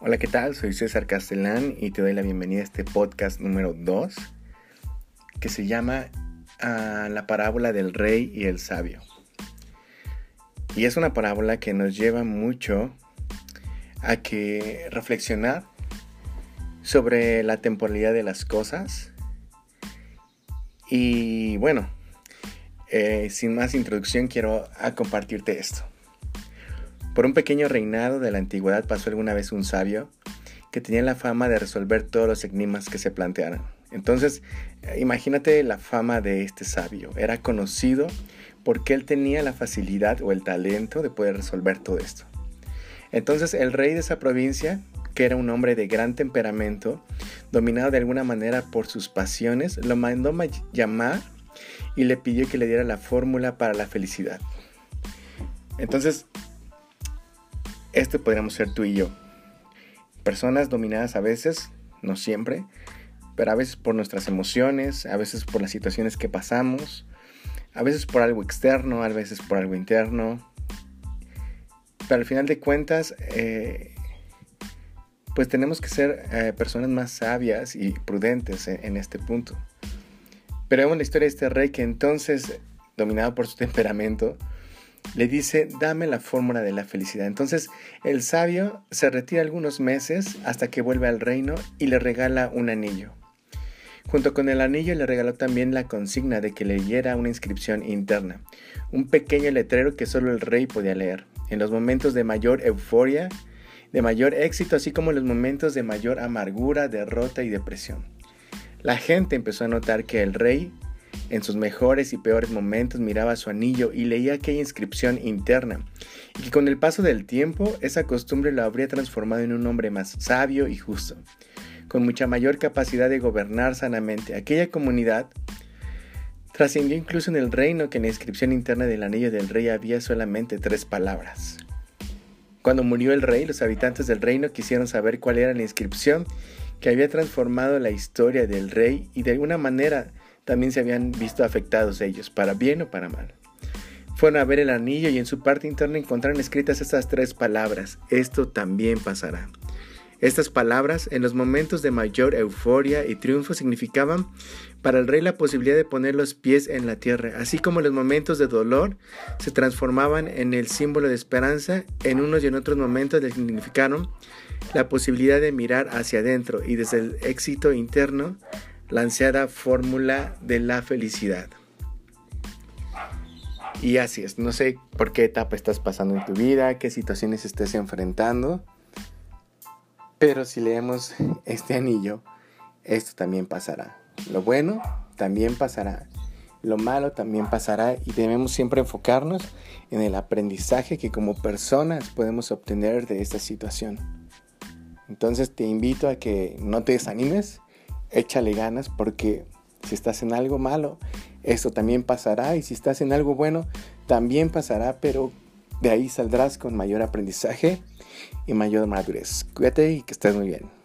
Hola, ¿qué tal? Soy César Castellán y te doy la bienvenida a este podcast número 2 que se llama ah, La parábola del rey y el sabio. Y es una parábola que nos lleva mucho a que reflexionar sobre la temporalidad de las cosas. Y bueno, eh, sin más introducción quiero compartirte esto. Por un pequeño reinado de la antigüedad pasó alguna vez un sabio que tenía la fama de resolver todos los enigmas que se plantearan. Entonces, imagínate la fama de este sabio. Era conocido porque él tenía la facilidad o el talento de poder resolver todo esto. Entonces, el rey de esa provincia, que era un hombre de gran temperamento, dominado de alguna manera por sus pasiones, lo mandó llamar y le pidió que le diera la fórmula para la felicidad. Entonces, este podríamos ser tú y yo. Personas dominadas a veces, no siempre, pero a veces por nuestras emociones, a veces por las situaciones que pasamos, a veces por algo externo, a veces por algo interno. Pero al final de cuentas, eh, pues tenemos que ser eh, personas más sabias y prudentes en, en este punto. Pero vemos la historia de este rey que entonces, dominado por su temperamento, le dice, dame la fórmula de la felicidad. Entonces el sabio se retira algunos meses hasta que vuelve al reino y le regala un anillo. Junto con el anillo le regaló también la consigna de que leyera una inscripción interna, un pequeño letrero que solo el rey podía leer, en los momentos de mayor euforia, de mayor éxito, así como en los momentos de mayor amargura, derrota y depresión. La gente empezó a notar que el rey en sus mejores y peores momentos miraba su anillo y leía aquella inscripción interna, y que con el paso del tiempo esa costumbre lo habría transformado en un hombre más sabio y justo, con mucha mayor capacidad de gobernar sanamente. Aquella comunidad trascendió incluso en el reino que en la inscripción interna del anillo del rey había solamente tres palabras. Cuando murió el rey, los habitantes del reino quisieron saber cuál era la inscripción que había transformado la historia del rey y de alguna manera también se habían visto afectados ellos, para bien o para mal. Fueron a ver el anillo y en su parte interna encontraron escritas estas tres palabras, esto también pasará. Estas palabras, en los momentos de mayor euforia y triunfo, significaban para el rey la posibilidad de poner los pies en la tierra, así como los momentos de dolor se transformaban en el símbolo de esperanza, en unos y en otros momentos le significaron la posibilidad de mirar hacia adentro y desde el éxito interno la ansiada fórmula de la felicidad. Y así es, no sé por qué etapa estás pasando en tu vida, qué situaciones estés enfrentando, pero si leemos este anillo, esto también pasará. Lo bueno también pasará, lo malo también pasará y debemos siempre enfocarnos en el aprendizaje que como personas podemos obtener de esta situación. Entonces te invito a que no te desanimes, échale ganas porque si estás en algo malo, eso también pasará y si estás en algo bueno, también pasará, pero de ahí saldrás con mayor aprendizaje y mayor madurez. Cuídate y que estés muy bien.